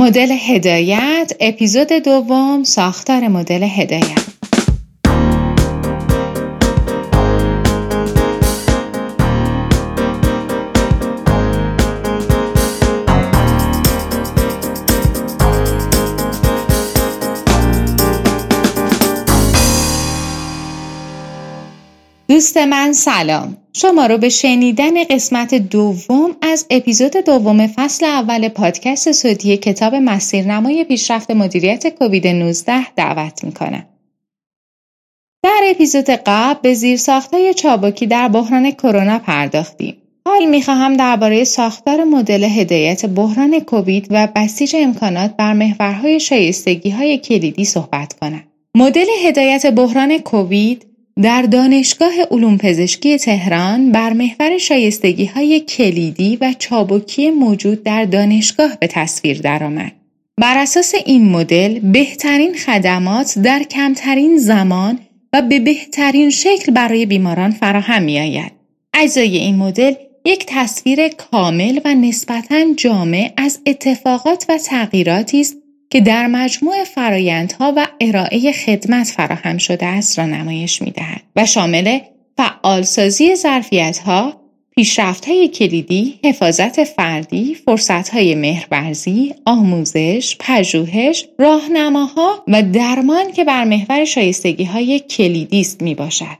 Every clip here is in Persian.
مدل هدایت اپیزود دوم ساختار مدل هدایت. دوست من سلام شما رو به شنیدن قسمت دوم از اپیزود دوم فصل اول پادکست صوتی کتاب مسیرنمای پیشرفت مدیریت کووید 19 دعوت می‌کنم. در اپیزود قبل به زیر ساختای چابکی در بحران کرونا پرداختیم. حال می‌خواهم درباره ساختار مدل هدایت بحران کووید و بسیج امکانات بر محورهای شایستگی های کلیدی صحبت کنم. مدل هدایت بحران کووید در دانشگاه علوم پزشکی تهران بر محور شایستگی های کلیدی و چابکی موجود در دانشگاه به تصویر درآمد. بر اساس این مدل بهترین خدمات در کمترین زمان و به بهترین شکل برای بیماران فراهم می آید. اجزای این مدل یک تصویر کامل و نسبتاً جامع از اتفاقات و تغییراتی است که در مجموع فرایندها و ارائه خدمت فراهم شده است را نمایش می دهد و شامل فعالسازی ظرفیتها، پیشرفت‌های کلیدی، حفاظت فردی، فرصت‌های مهرورزی، آموزش، پژوهش، راهنماها و درمان که بر محور شایستگی‌های کلیدی است می‌باشد.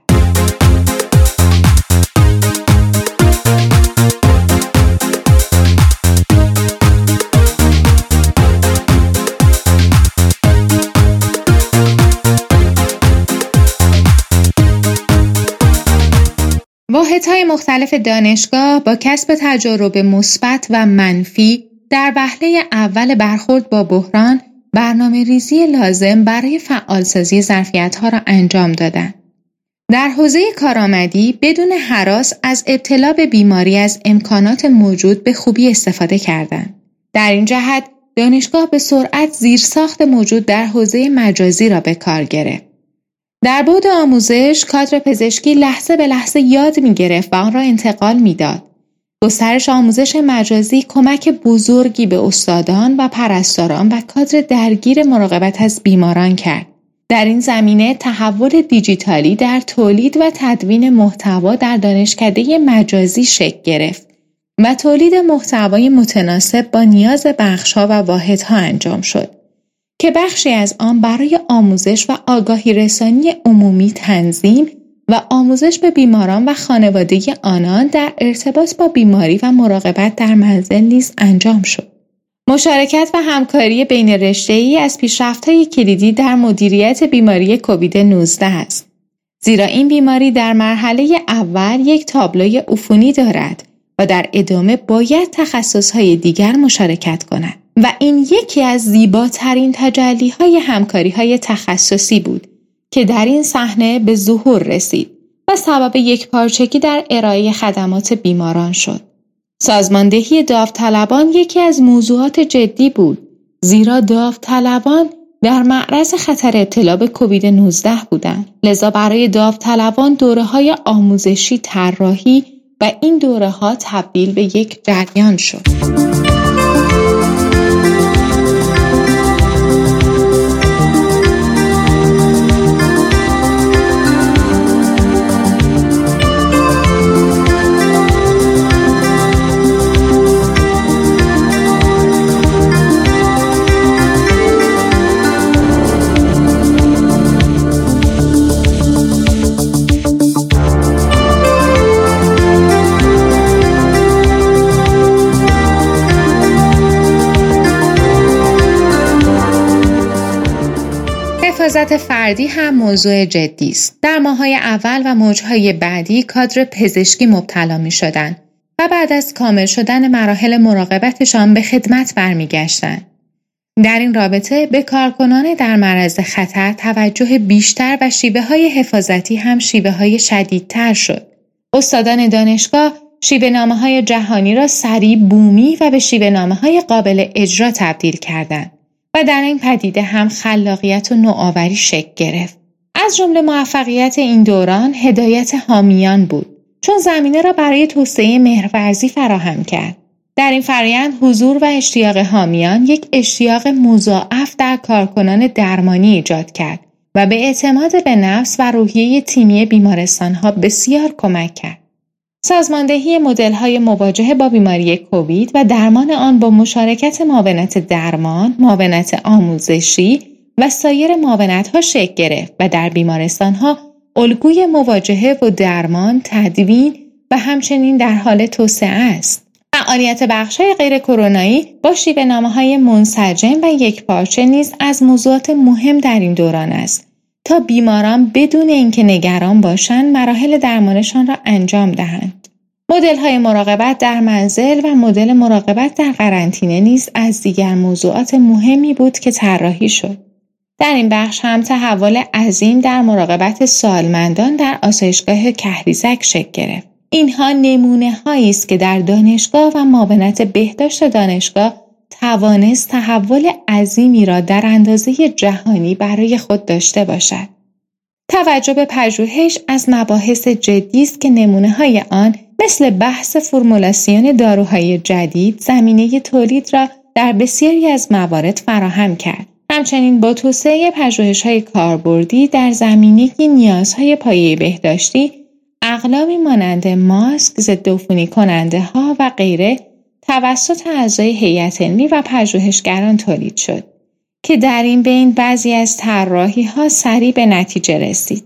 واحدهای مختلف دانشگاه با کسب تجارب مثبت و منفی در وهله اول برخورد با بحران برنامه ریزی لازم برای فعالسازی ظرفیت ها را انجام دادند. در حوزه کارآمدی بدون حراس از ابتلا به بیماری از امکانات موجود به خوبی استفاده کردند. در این جهت دانشگاه به سرعت زیرساخت موجود در حوزه مجازی را به کار گرفت. در بود آموزش کادر پزشکی لحظه به لحظه یاد می گرفت و آن را انتقال می‌داد. گسترش آموزش مجازی کمک بزرگی به استادان و پرستاران و کادر درگیر مراقبت از بیماران کرد. در این زمینه تحول دیجیتالی در تولید و تدوین محتوا در دانشکده مجازی شکل گرفت و تولید محتوای متناسب با نیاز بخشها و واحدها انجام شد. که بخشی از آن برای آموزش و آگاهی رسانی عمومی تنظیم و آموزش به بیماران و خانواده آنان در ارتباط با بیماری و مراقبت در منزل نیز انجام شد. مشارکت و همکاری بین رشته ای از های کلیدی در مدیریت بیماری کووید 19 است. زیرا این بیماری در مرحله اول یک تابلوی عفونی دارد و در ادامه باید های دیگر مشارکت کند. و این یکی از زیباترین تجلی های همکاری های تخصصی بود که در این صحنه به ظهور رسید و سبب یک پارچگی در ارائه خدمات بیماران شد. سازماندهی داوطلبان یکی از موضوعات جدی بود زیرا داوطلبان در معرض خطر ابتلا به کووید 19 بودند لذا برای داوطلبان دوره های آموزشی طراحی و این دوره ها تبدیل به یک جریان شد. حفاظت فردی هم موضوع جدی است. در ماهای اول و موجهای بعدی کادر پزشکی مبتلا می شدن و بعد از کامل شدن مراحل مراقبتشان به خدمت برمیگشتند. در این رابطه به کارکنان در معرض خطر توجه بیشتر و شیوه های حفاظتی هم شیوه های شدیدتر شد. استادان دانشگاه شیوه نامه های جهانی را سریع بومی و به شیوه نامه های قابل اجرا تبدیل کردند. و در این پدیده هم خلاقیت و نوآوری شکل گرفت. از جمله موفقیت این دوران هدایت حامیان بود چون زمینه را برای توسعه مهرورزی فراهم کرد. در این فرایند حضور و اشتیاق حامیان یک اشتیاق مضاعف در کارکنان درمانی ایجاد کرد و به اعتماد به نفس و روحیه تیمی بیمارستان ها بسیار کمک کرد. سازماندهی مدل های مواجهه با بیماری کووید و درمان آن با مشارکت معاونت درمان، معاونت آموزشی و سایر معاونت ها شکل گرفت و در بیمارستان ها الگوی مواجهه و درمان، تدوین و همچنین در حال توسعه است. فعالیت های غیر کرونایی با شیوه نامه های منسجم و یک پارچه نیز از موضوعات مهم در این دوران است تا بیماران بدون اینکه نگران باشند مراحل درمانشان را انجام دهند. مدل های مراقبت در منزل و مدل مراقبت در قرنطینه نیز از دیگر موضوعات مهمی بود که طراحی شد. در این بخش هم تحول عظیم در مراقبت سالمندان در آسایشگاه کهریزک شکل گرفت. اینها نمونه هایی است که در دانشگاه و معاونت بهداشت دانشگاه توانست تحول عظیمی را در اندازه جهانی برای خود داشته باشد. توجه به پژوهش از مباحث جدی است که نمونه های آن مثل بحث فرمولاسیون داروهای جدید زمینه تولید را در بسیاری از موارد فراهم کرد. همچنین با توسعه پژوهش های کاربردی در زمینه نیازهای پایه بهداشتی اقلامی مانند ماسک، ضد کننده ها و غیره توسط اعضای هیئت علمی و پژوهشگران تولید شد که در این بین بعضی از طراحی ها سریع به نتیجه رسید.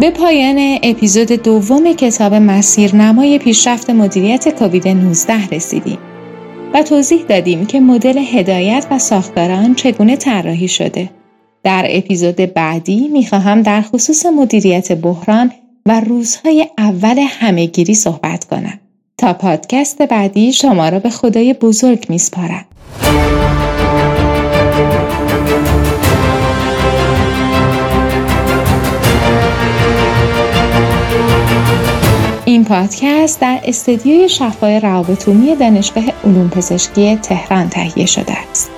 به پایان اپیزود دوم کتاب مسیرنمای پیشرفت مدیریت کووید 19 رسیدیم و توضیح دادیم که مدل هدایت و ساختار چگونه طراحی شده. در اپیزود بعدی می‌خواهم در خصوص مدیریت بحران و روزهای اول همهگیری صحبت کنم. تا پادکست بعدی شما را به خدای بزرگ میسپارم. این پادکست در استدیوی شفای روابط دانشگاه علوم پزشکی تهران تهیه شده است.